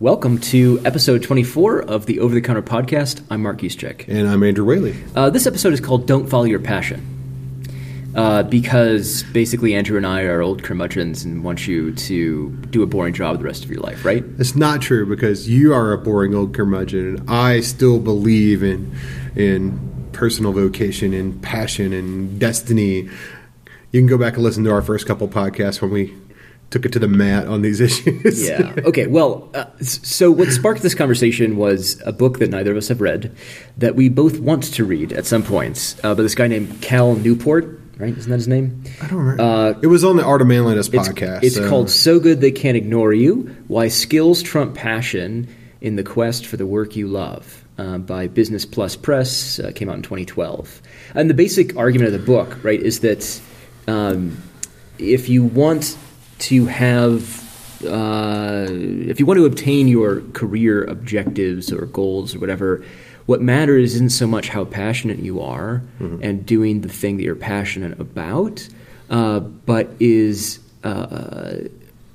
Welcome to episode 24 of the Over the Counter podcast. I'm Mark Eastcheck. And I'm Andrew Whaley. Uh, this episode is called Don't Follow Your Passion. Uh, because basically, Andrew and I are old curmudgeons and want you to do a boring job the rest of your life, right? It's not true because you are a boring old curmudgeon, and I still believe in in personal vocation and passion and destiny. You can go back and listen to our first couple podcasts when we took it to the mat on these issues. yeah. Okay. Well, uh, so what sparked this conversation was a book that neither of us have read that we both want to read at some points uh, by this guy named Cal Newport. Right? Isn't that his name? I don't remember. Uh, it was on the Art of Manliness podcast. It's so. called "So Good They Can't Ignore You: Why Skills Trump Passion in the Quest for the Work You Love." Uh, by Business Plus Press, uh, came out in 2012. And the basic argument of the book, right, is that um, if you want to have uh, if you want to obtain your career objectives or goals or whatever, what matters isn't so much how passionate you are mm-hmm. and doing the thing that you're passionate about, uh, but is uh,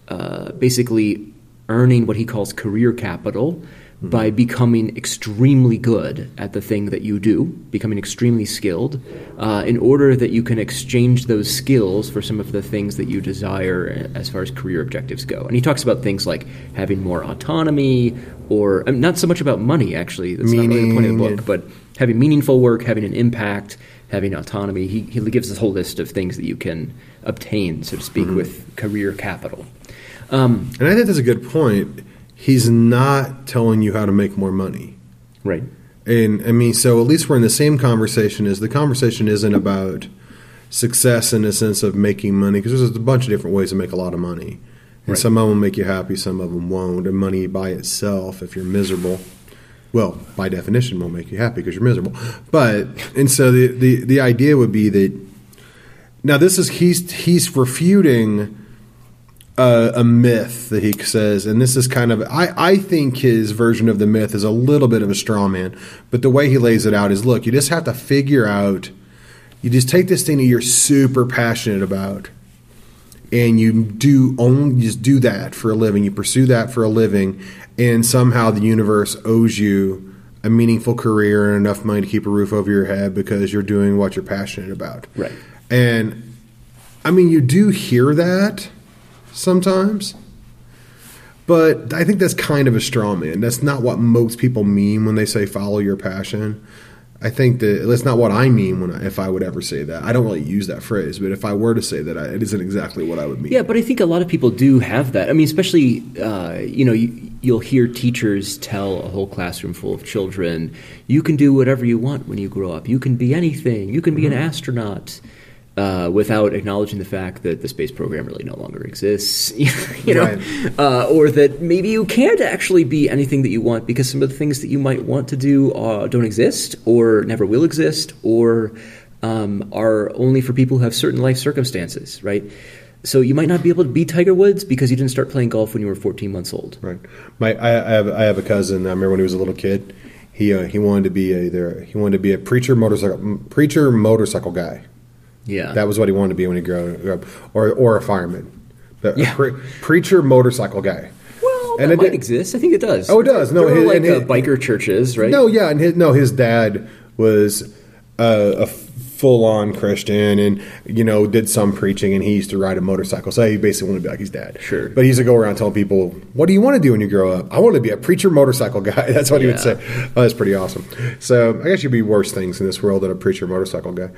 uh basically earning what he calls career capital mm-hmm. by becoming extremely good at the thing that you do, becoming extremely skilled, uh, in order that you can exchange those skills for some of the things that you desire as far as career objectives go. And he talks about things like having more autonomy, or I mean, not so much about money, actually. That's Meaning, not really the point of the book, but having meaningful work, having an impact, having autonomy. He, he gives this whole list of things that you can obtain, so to speak, mm-hmm. with career capital. Um, and I think that's a good point he's not telling you how to make more money. Right. And I mean, so at least we're in the same conversation as the conversation isn't about success in the sense of making money because there's a bunch of different ways to make a lot of money. And right. some of them will make you happy, some of them won't. And money by itself, if you're miserable, well, by definition, won't make you happy because you're miserable. But and so the, the the idea would be that now this is he's he's refuting a, a, myth that he says, and this is kind of I, I think his version of the myth is a little bit of a straw man, but the way he lays it out is look, you just have to figure out you just take this thing that you're super passionate about and you do only just do that for a living, you pursue that for a living, and somehow the universe owes you a meaningful career and enough money to keep a roof over your head because you're doing what you're passionate about. Right. And I mean you do hear that sometimes. But I think that's kind of a straw man. That's not what most people mean when they say follow your passion. I think that that's not what I mean when I, if I would ever say that. I don't really use that phrase, but if I were to say that, I, it isn't exactly what I would mean. Yeah, but I think a lot of people do have that. I mean, especially uh, you know, you, you'll hear teachers tell a whole classroom full of children, "You can do whatever you want when you grow up. You can be anything. You can be mm-hmm. an astronaut." Uh, without acknowledging the fact that the space program really no longer exists, you know, right. uh, or that maybe you can't actually be anything that you want because some of the things that you might want to do uh, don't exist, or never will exist, or um, are only for people who have certain life circumstances, right? So you might not be able to be Tiger Woods because you didn't start playing golf when you were 14 months old. Right. My I, I have I have a cousin. I remember when he was a little kid. He uh, he wanted to be a there. He wanted to be a preacher motorcycle preacher motorcycle guy yeah, that was what he wanted to be when he grew up, or or a fireman, but yeah. pre- preacher, motorcycle guy. Well, and that it might exist. I think it does. Oh, it does. No, his, like his, uh, biker churches, right? No, yeah, and his, no, his dad was uh, a full on Christian and, you know, did some preaching and he used to ride a motorcycle. So he basically wanted to be like his dad. Sure. But he used to go around telling people, what do you want to do when you grow up? I want to be a preacher motorcycle guy. That's what yeah. he would say. Oh, that's pretty awesome. So I guess you'd be worse things in this world than a preacher motorcycle guy.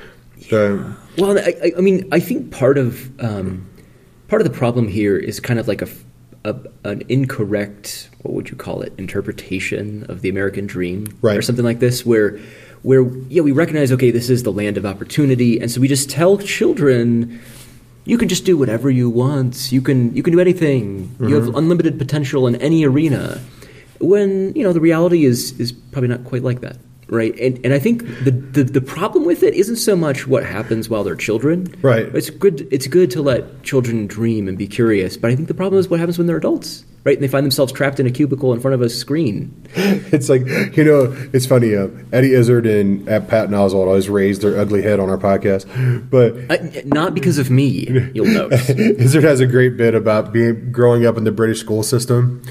So, well, I, I, mean, I think part of um, part of the problem here is kind of like a, a, an incorrect, what would you call it, interpretation of the American dream, right. or something like this, where where yeah we recognize okay this is the land of opportunity, and so we just tell children. You can just do whatever you want. You can you can do anything. Mm-hmm. You have mm-hmm. unlimited potential in any arena. When you know the reality is is probably not quite like that right? And and I think the, the, the problem with it isn't so much what happens while they're children. Right. It's good it's good to let children dream and be curious, but I think the problem is what happens when they're adults. Right, and they find themselves trapped in a cubicle in front of a screen. It's like you know, it's funny. Uh, Eddie Izzard and uh, Patton Oswalt always raise their ugly head on our podcast, but uh, not because of me. You'll notice Izzard has a great bit about being growing up in the British school system,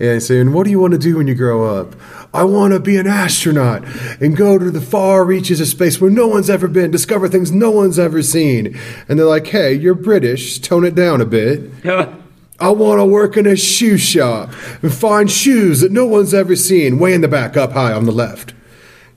and saying, "What do you want to do when you grow up?" I want to be an astronaut and go to the far reaches of space where no one's ever been, discover things no one's ever seen. And they're like, "Hey, you're British. Tone it down a bit." I want to work in a shoe shop and find shoes that no one's ever seen, way in the back, up high on the left.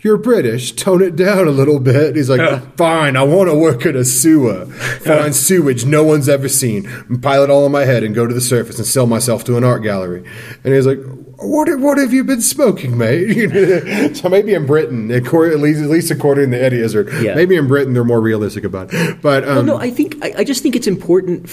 You're British, tone it down a little bit. He's like, fine, I want to work in a sewer, find sewage no one's ever seen, and pile it all on my head and go to the surface and sell myself to an art gallery. And he's like, what, what have you been smoking, mate? so maybe in Britain, at least, at least according to Eddie Izzard, yeah. maybe in Britain they're more realistic about it. But um, well, no, I think I, I just think it's important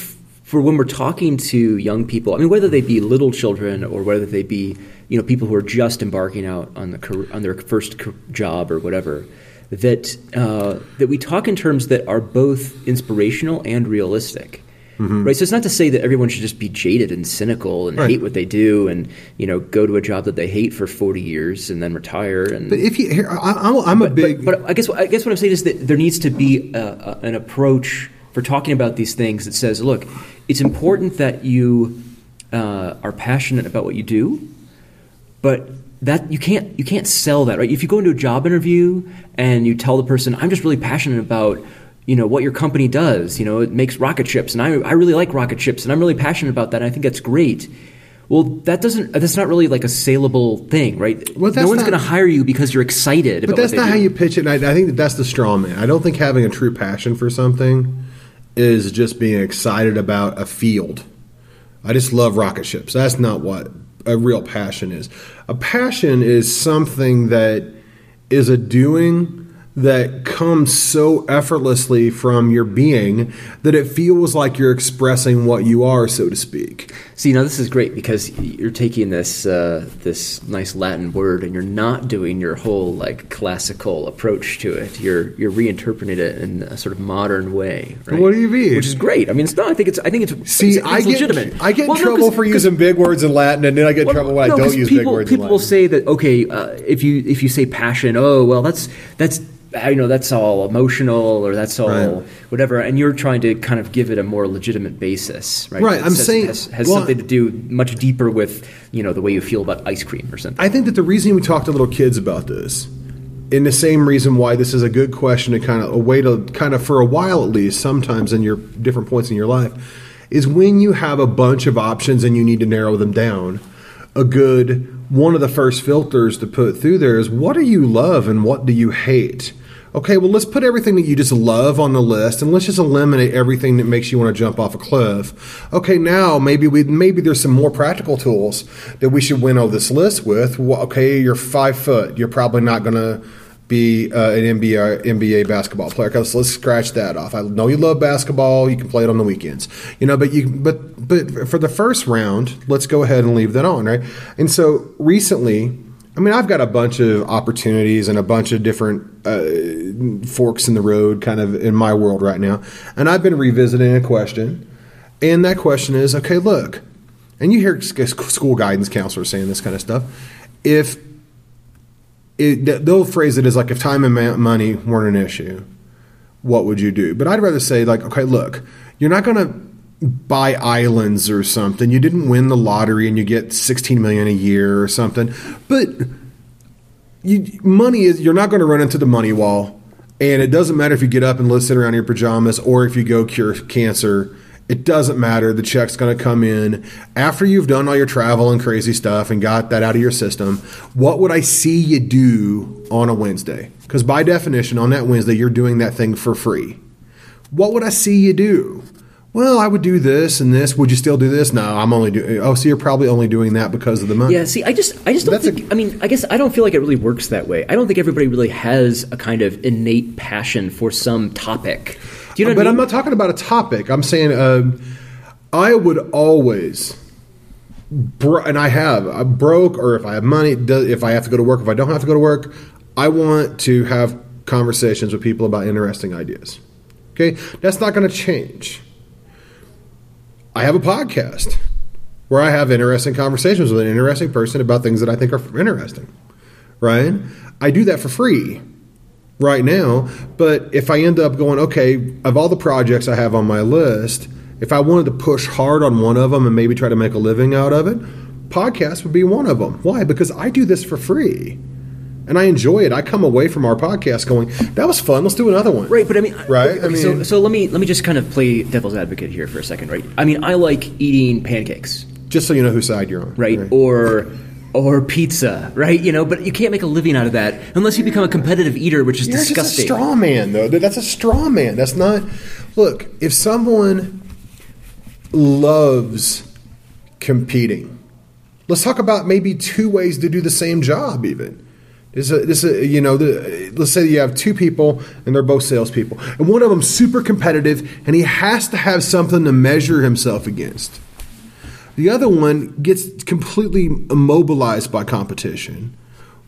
for when we're talking to young people, I mean, whether they be little children or whether they be, you know, people who are just embarking out on the on their first job or whatever, that uh, that we talk in terms that are both inspirational and realistic. Mm-hmm. Right, so it's not to say that everyone should just be jaded and cynical and right. hate what they do, and you know go to a job that they hate for forty years and then retire. And but if you, here, I, am a big. But, but, I guess I guess what I'm saying is that there needs to be a, a, an approach for talking about these things that says, look, it's important that you uh, are passionate about what you do, but that you can't you can't sell that right. If you go into a job interview and you tell the person, I'm just really passionate about you know what your company does. You know, it makes rocket ships, and I I really like rocket ships, and I'm really passionate about that. And I think that's great. Well, that doesn't. That's not really like a saleable thing, right? Well, no one's going to hire you because you're excited. But that's not do. how you pitch it. I, I, think that that's the straw man. I don't think having a true passion for something is just being excited about a field. I just love rocket ships. That's not what a real passion is. A passion is something that is a doing that comes so effortlessly from your being that it feels like you're expressing what you are, so to speak. See, now this is great because you're taking this uh, this nice Latin word and you're not doing your whole like classical approach to it. You're you're reinterpreting it in a sort of modern way. Right? What do you mean? Which is great. I mean, it's not. I think it's. I think it's. See, it's, it's I get. I get well, in trouble no, for using big words in Latin, and then I get in well, trouble when no, I don't use people, big words. People will say that okay, uh, if you if you say passion, oh well, that's that's you know that's all emotional or that's all right. whatever and you're trying to kind of give it a more legitimate basis right? Right i'm saying has, has well, something to do much deeper with you know the way you feel about ice cream or something. I think that the reason we talk to little kids about this in the same reason why this is a good question to kind of a way to kind of for a while at least sometimes in your different points in your life is when you have a bunch of options and you need to narrow them down a good one of the first filters to put through there is what do you love and what do you hate okay, well, let's put everything that you just love on the list and let's just eliminate everything that makes you want to jump off a cliff. Okay, now maybe we maybe there's some more practical tools that we should winnow this list with. Well, okay, you're five foot. You're probably not going to be uh, an NBA NBA basketball player. Cause let's scratch that off. I know you love basketball. You can play it on the weekends, you know. But you but but for the first round, let's go ahead and leave that on, right? And so recently, I mean, I've got a bunch of opportunities and a bunch of different uh, forks in the road kind of in my world right now. And I've been revisiting a question. And that question is okay, look, and you hear school guidance counselors saying this kind of stuff. If it, they'll phrase it as like if time and money weren't an issue, what would you do? But I'd rather say, like, okay, look, you're not going to buy islands or something. You didn't win the lottery and you get 16 million a year or something. But you, money is you're not going to run into the money wall, and it doesn't matter if you get up and sit around in your pajamas or if you go cure cancer. It doesn't matter. The check's going to come in after you've done all your travel and crazy stuff and got that out of your system. What would I see you do on a Wednesday? Because by definition, on that Wednesday, you're doing that thing for free. What would I see you do? Well, I would do this and this. Would you still do this? No, I'm only doing. Oh, so you're probably only doing that because of the money. Yeah. See, I just, I just don't That's think. A, I mean, I guess I don't feel like it really works that way. I don't think everybody really has a kind of innate passion for some topic. Do you know? But I am not talking about a topic. I'm saying um, I would always. Bro- and I have. I'm broke, or if I have money, if I have to go to work, if I don't have to go to work, I want to have conversations with people about interesting ideas. Okay, that's not going to change I have a podcast where I have interesting conversations with an interesting person about things that I think are interesting. Right? I do that for free right now, but if I end up going, okay, of all the projects I have on my list, if I wanted to push hard on one of them and maybe try to make a living out of it, podcast would be one of them. Why? Because I do this for free. And I enjoy it. I come away from our podcast going, "That was fun. Let's do another one." Right, but I mean, Right, okay, I mean- so so let me let me just kind of play devil's advocate here for a second, right? I mean, I like eating pancakes, Just so you know whose side you're on. right, or or pizza, right? You know, but you can't make a living out of that unless you become a competitive eater, which is You're just a disgusting. straw man, though. That's a straw man. That's not. Look, if someone loves competing, let's talk about maybe two ways to do the same job. Even is this, is a, you know, the, let's say you have two people and they're both salespeople, and one of them's super competitive, and he has to have something to measure himself against. The other one gets completely immobilized by competition.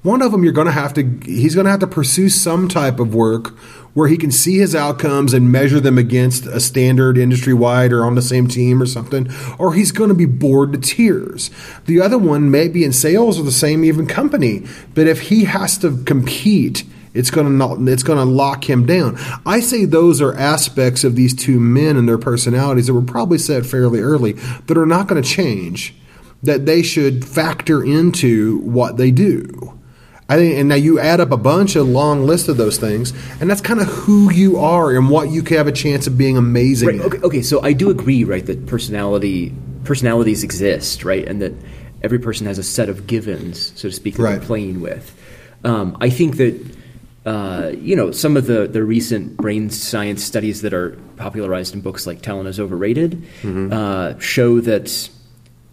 One of them you're going to have to he's going to have to pursue some type of work where he can see his outcomes and measure them against a standard industry wide or on the same team or something or he's going to be bored to tears. The other one may be in sales or the same even company, but if he has to compete it's going to not, it's going to lock him down. I say those are aspects of these two men and their personalities that were probably said fairly early that are not going to change. That they should factor into what they do. I think, and now you add up a bunch of long list of those things, and that's kind of who you are and what you can have a chance of being amazing. Right. at. Okay. Okay. So I do agree, right, that personality personalities exist, right, and that every person has a set of givens, so to speak, that Right. they're playing with. Um, I think that uh, you know some of the the recent brain science studies that are popularized in books like "Talent is Overrated" uh, show that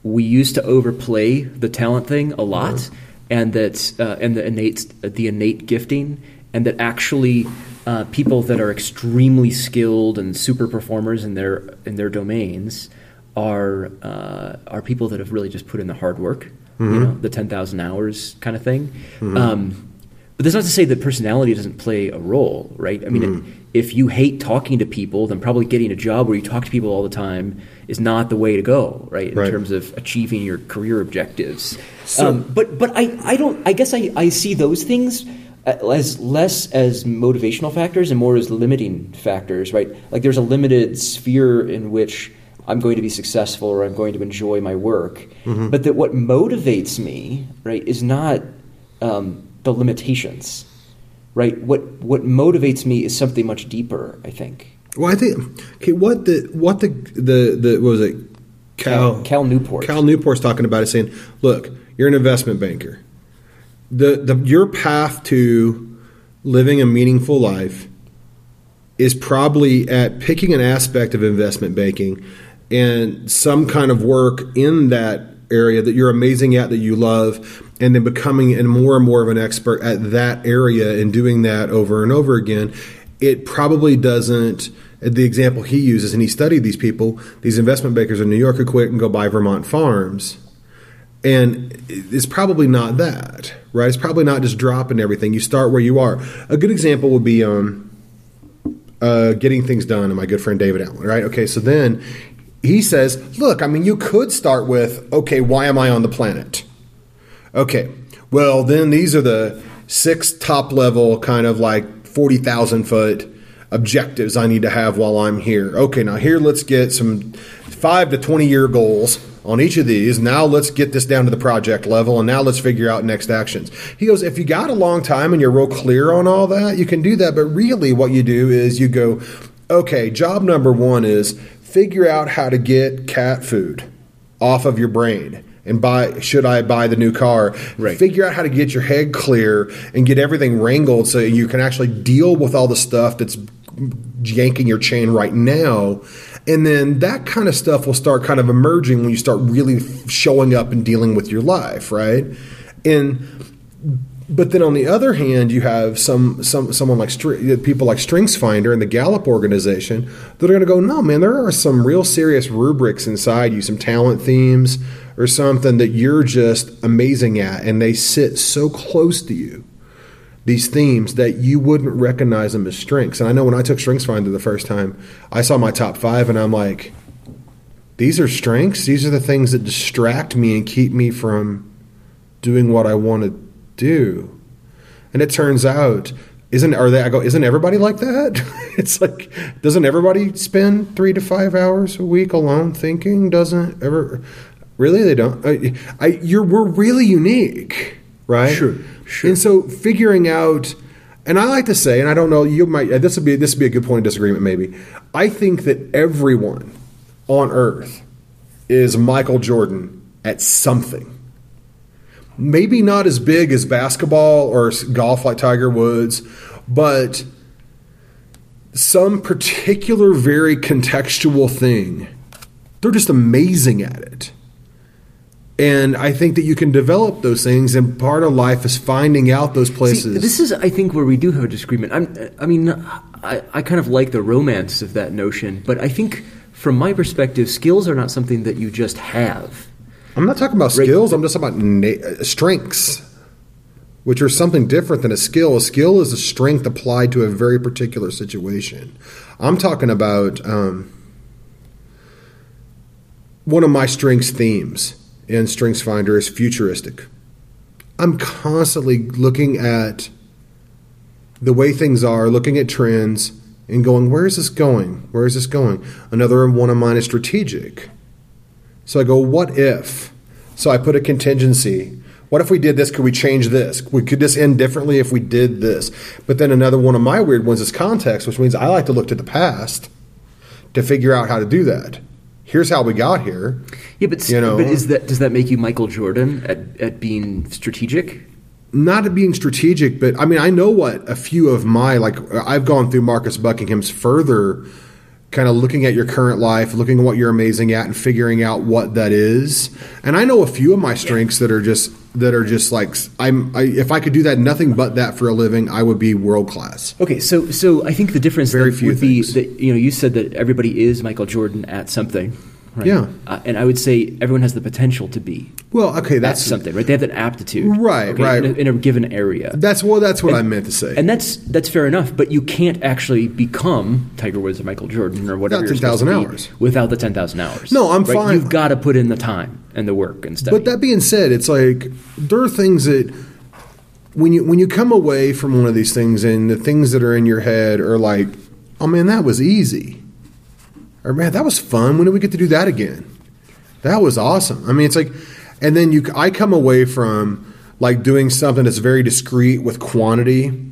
we used to overplay the talent thing a lot, and that uh, and the innate the innate gifting, and that actually uh, people that are extremely skilled and super performers in their in their domains are uh, are people that have really just put in the hard work, you know, the ten thousand hours kind of thing. Um, but that's not to say that personality doesn't play a role, right? I mean, if you hate talking to people, then probably getting a job where you talk to people all the time is not the way to go, right? In Right. terms of achieving your career objectives. So- um, but but I, I don't I guess I, I see those things uh, as less as motivational factors and more as limiting factors, right? Like there's a limited sphere in which I'm going to be successful or I'm going to enjoy my work, Mm-hmm. but that what motivates me, right, is not um, the limitations, right? What what motivates me is something much deeper. I think. Well, I think okay. What the what the the the what was it? Cal, Cal Newport. Cal Newport's talking about it, saying, "Look, you're an investment banker. The the your path to living a meaningful life is probably at picking an aspect of investment banking and some kind of work in that area that you're amazing at that you love and then becoming and more and more of an expert at that area and doing that over and over again it probably doesn't the example he uses and he studied these people these investment bankers in new york who quit and go buy vermont farms. And it's probably not that right? It's probably not just dropping everything. You start where you are. A good example would be um, uh, getting things done and my good friend david allen right? Okay so then he says look i mean you could start with okay why am i on the planet? Okay well then these are the six top level kind of like 40000 foot objectives i need to have while i'm here. Okay now here let's get some 5 to 20 year goals on each of these. Now let's get this down to the project level and now let's figure out next actions. He goes if you got a long time and you're real clear on all that you can do that but really what you do is you go okay job number one is figure out how to get cat food off of your brain and buy should I buy the new car? Right. figure out how to get your head clear and get everything wrangled so you can actually deal with all the stuff that's yanking your chain right now. And then that kind of stuff will start kind of emerging when you start really showing up and dealing with your life right? And but then on the other hand, you have some some someone like people like StrengthsFinder and the Gallup organization that are going to go, no, man, there are some real serious rubrics inside you, some talent themes or something that you're just amazing at, and they sit so close to you. These themes that you wouldn't recognize them as strengths. And I know when I took StrengthsFinder the first time, I saw my top five, and I'm like, these are strengths. These are the things that distract me and keep me from doing what I wanted do. And it turns out, isn't are they? I go, isn't everybody like that? it's like, doesn't everybody spend three to five hours a week alone thinking? Doesn't ever? Really, they don't. I, I, you're we're really unique, right? Sure, sure. And so figuring out, and I like to say, and I don't know, you might this would be this would be a good point of disagreement. Maybe I think that everyone on Earth is Michael Jordan at something. Maybe not as big as basketball or golf like Tiger Woods, but some particular very contextual thing. They're just amazing at it. And I think that you can develop those things, and part of life is finding out those places. See, this is, I think, where we do have a disagreement. I'm, I mean, I, I kind of like the romance of that notion, but I think, from my perspective, skills are not something that you just have. I'm not talking about skills. I'm just talking about na- strengths, which are something different than a skill. A skill is a strength applied to a very particular situation. I'm talking about um, one of my strengths themes in StrengthsFinder is futuristic. I'm constantly looking at the way things are, looking at trends, and going, where is this going? Where is this going? Another one of mine is strategic. So I go, what if? So I put a contingency. What if we did this? Could we change this? We Could this end differently if we did this? But then another one of my weird ones is context, which means I like to look to the past to figure out how to do that here's how we got here. Yeah, but you know, but is that does that make you Michael Jordan at, at being strategic? Not at being strategic, but I mean, I know what a few of my like. I've gone through Marcus Buckingham's further, kind of looking at your current life, looking at what you're amazing at, and figuring out what that is. And I know a few of my strengths yeah. that are just that are just like I'm. I, if I could do that, nothing but that for a living, I would be world class. Okay, so so I think the difference Very few would things. be that you know you said that everybody is Michael Jordan at something. Right? Yeah, uh, and I would say everyone has the potential to be. Well, okay, that's something, right? They have that aptitude, right? Okay, right. In a, in a, given area. That's well, that's what and, I meant to say, and that's that's fair enough. But you can't actually become Tiger Woods or Michael Jordan or whatever. Without ten thousand hours. Without the ten thousand hours. No, I'm right? fine. You've got to put in the time and the work and stuff. But that being said, it's like there are things that when you when you come away from one of these things and the things that are in your head are like, oh man, that was easy, or man, that was fun. When do we get to do that again? That was awesome. I mean, it's like, and then you, I come away from like doing something that's very discreet with quantity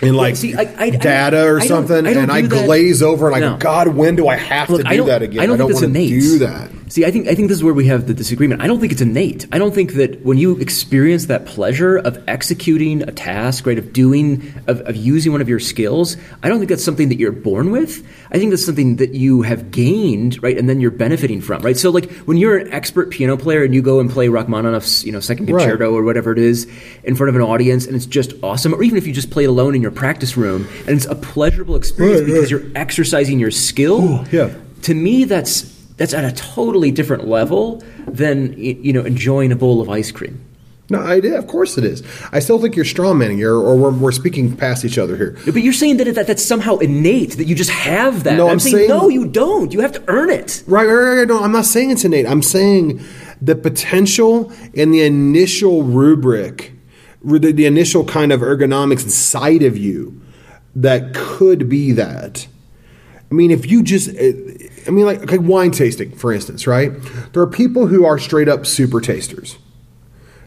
and like See, I, I, data or I something, I and I glaze over and I go, God, when do I have Look, to do that again? I don't, don't want innate. to do that. See, I think I think this is where we have the disagreement. I don't think it's innate. I don't think that when you experience that pleasure of executing a task, right, of doing, of, of using one of your skills, I don't think that's something that you're born with. I think that's something that you have gained, right, and then you're benefiting from, right. So, like when you're an expert piano player and you go and play Rachmaninoff's, you know, second concerto right. or whatever it is in front of an audience, and it's just awesome, or even if you just play it alone in your practice room, and it's a pleasurable experience right, because right. you're exercising your skill. Ooh, yeah. To me, that's that's at a totally different level than you know enjoying a bowl of ice cream. No, I did. Of course it is. I still think you're strawmanning or, or we're, we're, speaking past each other here. But you're saying that, that that's somehow innate that you just have that. No, I'm, I'm saying, saying, no, you don't. You have to earn it. Right, right, right. No, I'm not saying it's innate. I'm saying the potential and the initial rubric, the, the initial kind of ergonomics inside of you that could be that. I mean, if you just uh, I mean, like okay, wine tasting, for instance, right? There are people who are straight up super tasters.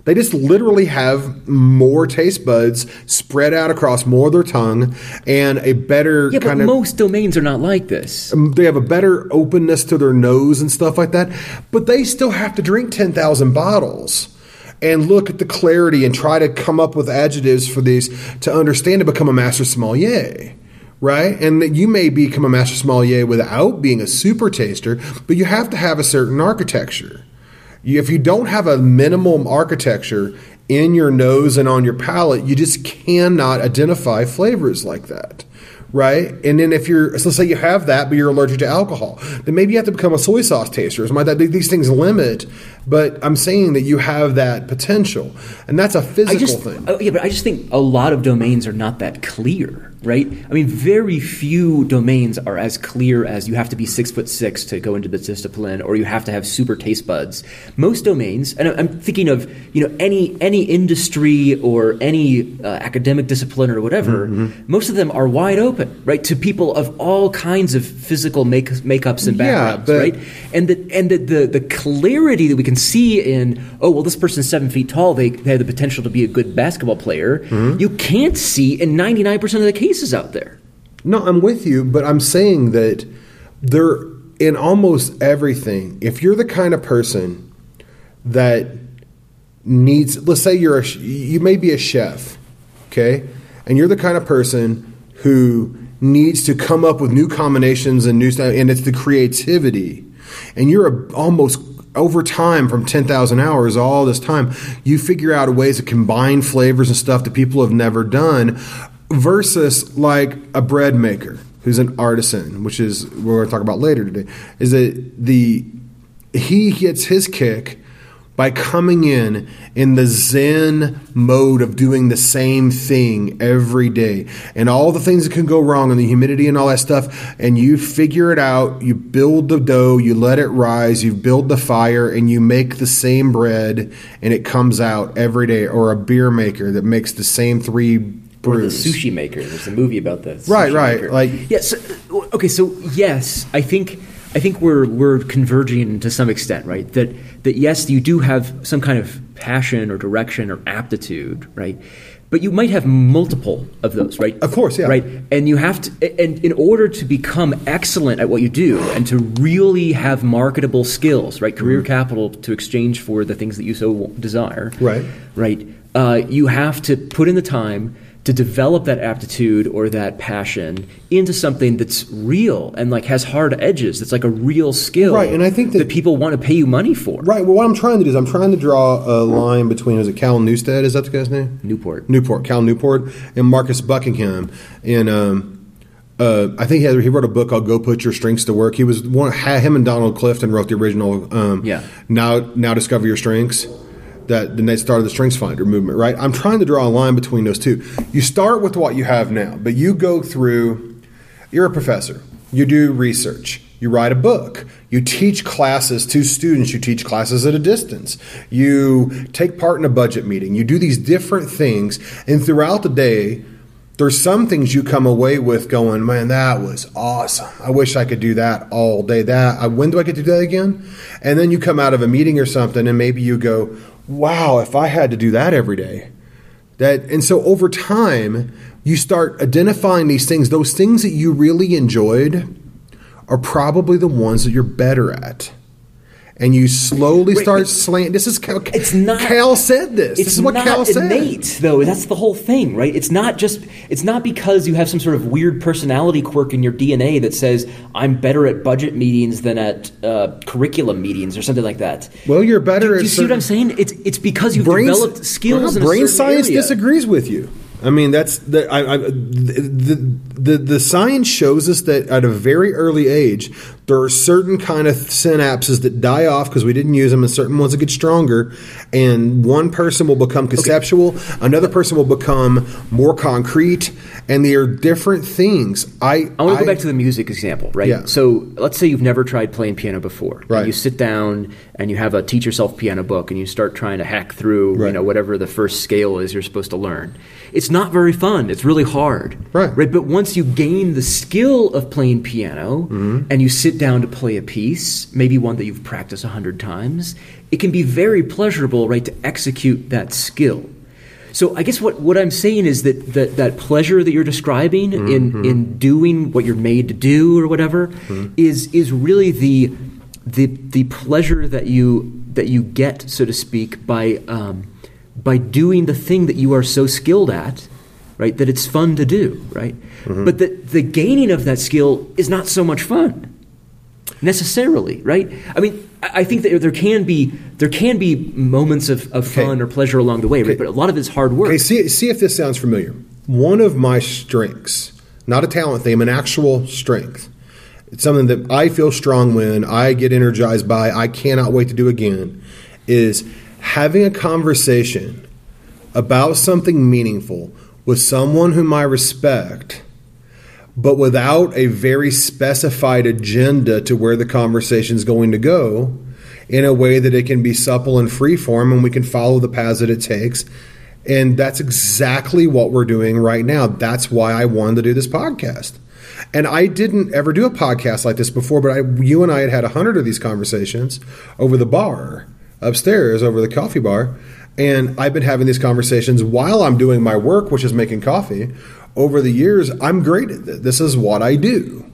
They just literally have more taste buds spread out across more of their tongue and a better yeah, kind but of. most domains are not like this. Um, they have a better openness to their nose and stuff like that, but they still have to drink 10,000 bottles and look at the clarity and try to come up with adjectives for these to understand to become a master sommelier right? And that you may become a master sommelier without being a super taster, but you have to have a certain architecture. If you don't have a minimum architecture in your nose and on your palate, you just cannot identify flavors like that. Right, and then if you're, so let's say you have that, but you're allergic to alcohol, then maybe you have to become a soy sauce taster. that these things limit, but I'm saying that you have that potential, and that's a physical just, thing. Oh, yeah, but I just think a lot of domains are not that clear right? I mean, very few domains are as clear as you have to be six foot six to go into this discipline, or you have to have super taste buds. Most domains, and I'm thinking of you know any any industry or any uh, academic discipline or whatever. Mm-hmm. Most of them are wide open, right, to people of all kinds of physical make, makeups and backgrounds, yeah, right? And the and the, the the clarity that we can see in oh well, this person's seven feet tall, they, they have the potential to be a good basketball player. Mm-hmm. You can't see in ninety nine percent of the cases cases out there. No, I'm with you, but I'm saying that there in almost everything. If you're the kind of person that needs, let's say you're a, you may be a chef, okay, and you're the kind of person who needs to come up with new combinations and new stuff, and it's the creativity, and you're a, almost over time from 10,000 hours all this time you figure out ways to combine flavors and stuff that people have never done versus like a bread maker who's an artisan, which is we're going to talk about later today, is that the he gets his kick by coming in in the zen mode of doing the same thing every day. And all the things that can go wrong and the humidity and all that stuff and you figure it out you build the dough you let it rise you build the fire and you make the same bread and it comes out every day. Or a beer maker that makes the same three or the sushi maker. There's a movie about that. Right, right. Maker. Like yes. Yeah, so, okay, so yes, I think I think we're we're converging to some extent, right? That that yes, you do have some kind of passion or direction or aptitude, right? But you might have multiple of those, right? Of course, yeah. Right, and you have to, and in order to become excellent at what you do and to really have marketable skills, right, career mm-hmm. capital to exchange for the things that you so desire, right, right, uh, you have to put in the time to develop that aptitude or that passion into something that's real and like has hard edges that's like a real skill right and i think that, that people want to pay you money for right well what i'm trying to do is i'm trying to draw a line between is it cal newstead is that the guy's name newport newport cal newport and marcus buckingham and um, uh, I think he, had, he, wrote a book called "Go Put Your Strengths to Work." He was one. Him and Donald Clifton wrote the original. Um, yeah. Now, now discover your strengths that then they started the Strengths Finder movement, right? I'm trying to draw a line between those two. You start with what you have now, but you go through, you're a professor, you do research, you write a book, you teach classes to students, you teach classes at a distance, you take part in a budget meeting, you do these different things, and throughout the day, there's some things you come away with going, man, that was awesome. I wish I could do that all day. That uh, when do I get to do that again? And then you come out of a meeting or something, and maybe you go, wow, if I had to do that every day. That and so over time, you start identifying these things, those things that you really enjoyed are probably the ones that you're better at and you slowly Wait, start slant. This is Cal. It's not. Cal said this. It's this is what Cal said. innate, though. That's the whole thing, right? It's not just. It's not because you have some sort of weird personality quirk in your DNA that says I'm better at budget meetings than at uh, curriculum meetings or something like that. Well, you're better. Do, do you see what I'm saying? It's it's because you've developed skills. Well, brain science area. disagrees with you. I mean, that's the, I, I, the, the the science shows us that at a very early age, there are certain kind of synapses that die off because we didn't use them, and certain ones that get stronger. And one person will become conceptual, okay. another person will become more concrete, and they are different things. I I want to go back to the music example, right? Yeah. So let's say you've never tried playing piano before. Right. you sit down and you have a teach yourself piano book, and you start trying to hack through, right. you know, whatever the first scale is you're supposed to learn it's not very fun. It's really hard. Right. Right. But once you gain the skill of playing piano mm-hmm. and you sit down to play a piece, maybe one that you've practiced a hundred times, it can be very pleasurable, right, to execute that skill. So I guess what, what I'm saying is that, that that pleasure that you're describing mm-hmm. in, in doing what you're made to do or whatever mm-hmm. is is really the the the pleasure that you that you get, so to speak, by um, by doing the thing that you are so skilled at, right, that it's fun to do, right? Mm-hmm. But the, the gaining of that skill is not so much fun necessarily, right? I mean, I think that there can be there can be moments of, of okay. fun or pleasure along the way, okay. right? But a lot of it's hard work. Okay, see, see if this sounds familiar. One of my strengths, not a talent thing, an actual strength. It's something that I feel strong when I get energized by. I cannot wait to do again. Is having a conversation about something meaningful with someone whom I respect but without a very specified agenda to where the conversation is going to go in a way that it can be supple and free form and we can follow the paths that it takes. And that's exactly what we're doing right now. That's why I wanted to do this podcast. And I didn't ever do a podcast like this before, but I, you and I had had a hundred of these conversations over the bar upstairs, over the coffee bar. And I've been having these conversations while I'm doing my work, which is making coffee. Over the years, I'm great at this. This is what I do.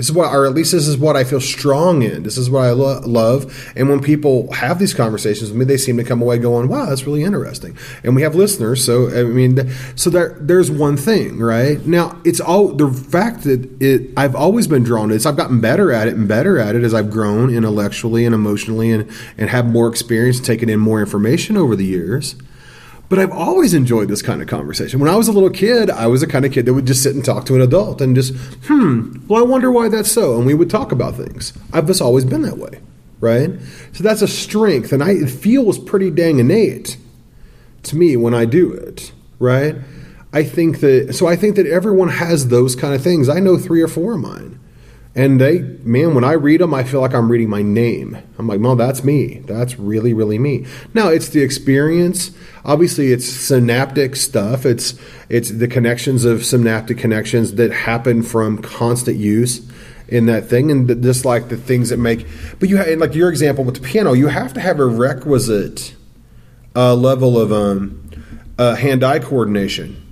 This is what, or at least this is what I feel strong in. This is what I lo- love. And when people have these conversations with me, they seem to come away going, "Wow, that's really interesting." And we have listeners, so I mean, so there, there's one thing, right? Now, it's all the fact that it. I've always been drawn to this. I've gotten better at it and better at it as I've grown intellectually and emotionally, and and have more experience, taken in more information over the years. But I've always enjoyed this kind of conversation. When I was a little kid, I was the kind of kid that would just sit and talk to an adult and just, hmm, well, I wonder why that's so. And we would talk about things. I've just always been that way, right? So that's a strength. And I, it feels pretty dang innate to me when I do it, right? I think that, so I think that everyone has those kind of things. I know three or four of mine. And they, man, when I read them, I feel like I'm reading my name. I'm like, no, that's me. That's really, really me. Now, it's the experience. Obviously, it's synaptic stuff. It's it's the connections of synaptic connections that happen from constant use in that thing, and just like the things that make. But you, have, like your example with the piano, you have to have a requisite uh, level of um, uh, hand-eye coordination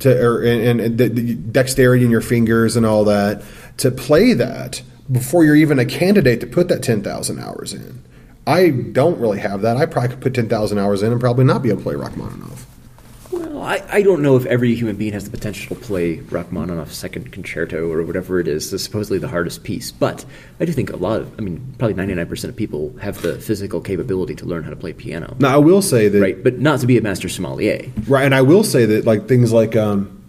to, or, and, and the dexterity in your fingers and all that to play that before you're even a candidate to put that 10,000 hours in. I don't really have that. I probably could put 10,000 hours in and probably not be able to play Rachmaninoff. Well, I, I don't know if every human being has the potential to play Rachmaninoff's second concerto or whatever it is, supposedly the hardest piece. But I do think a lot of, I mean, probably 99% of people have the physical capability to learn how to play piano. Now, I will say that. Right, but not to be a master sommelier. Right, and I will say that, like, things like, um,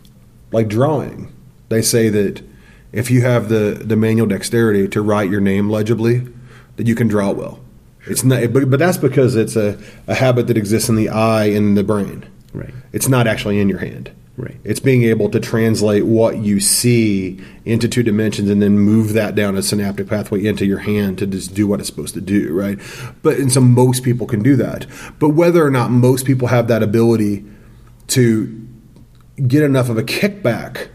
like drawing, they say that if you have the, the manual dexterity to write your name legibly, that you can draw well. It's not, but, but that's because it's a, a habit that exists in the eye and the brain. Right. It's not actually in your hand. Right. It's being able to translate what you see into two dimensions and then move that down a synaptic pathway into your hand to just do what it's supposed to do, right? But and so most people can do that. But whether or not most people have that ability to get enough of a kickback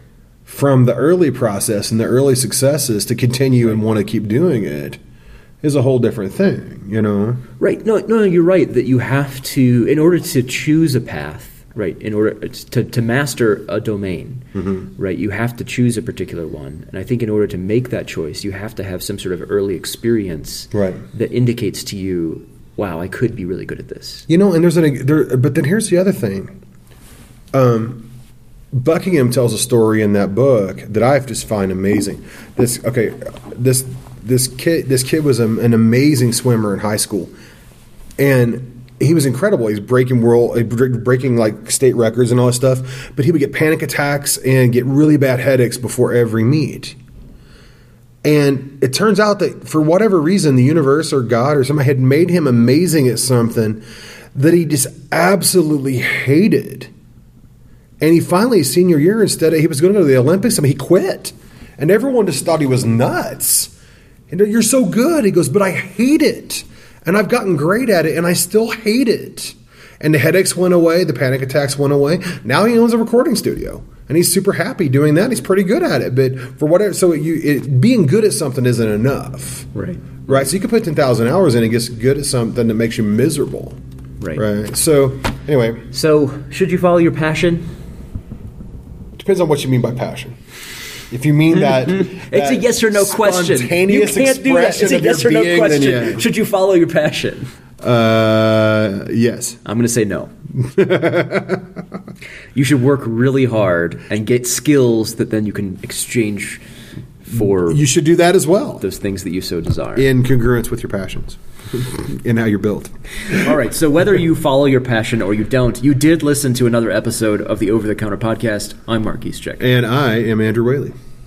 from the early process and the early successes to continue and want to keep doing it is a whole different thing, you know. Right. No, no, you're right that you have to in order to choose a path, right? In order to to master a domain, Mm-hmm. right? You have to choose a particular one. And I think in order to make that choice, you have to have some sort of early experience Right. that indicates to you, wow, I could be really good at this. You know, and there's an there, but then here's the other thing. Um, Buckingham tells a story in that book that I just find amazing. This okay, this this kid this kid was a, an amazing swimmer in high school, and he was incredible. He's breaking world breaking like state records and all this stuff. But he would get panic attacks and get really bad headaches before every meet. And it turns out that for whatever reason, the universe or God or somebody had made him amazing at something that he just absolutely hated. And he finally, senior year, instead of he was going to go to the Olympics, I mean, he quit. And everyone just thought he was nuts. And you're so good. He goes, but I hate it. And I've gotten great at it, and I still hate it. And the headaches went away, the panic attacks went away. Now he owns a recording studio, and he's super happy doing that. He's pretty good at it. But for whatever, so you it, being good at something isn't enough, Right. right? So you can put ten thousand hours in and get good at something that makes you miserable, Right. right? So anyway, So, should you follow your passion? Depends on what you mean by passion. If you mean that, It's a yes or no question. You can't do that. It's a yes or no being, question. yeah. Should you follow your passion? Uh, yes. I'm going to say no. you should work really hard and get skills that then you can exchange for You should do that as well, those things that you so desire. in congruence with your passions and how you're built. All right. So whether you follow your passion or you don't, you did listen to another episode of the Over the Counter podcast. I'm Mark Eastcheck. And I am Andrew Whaley.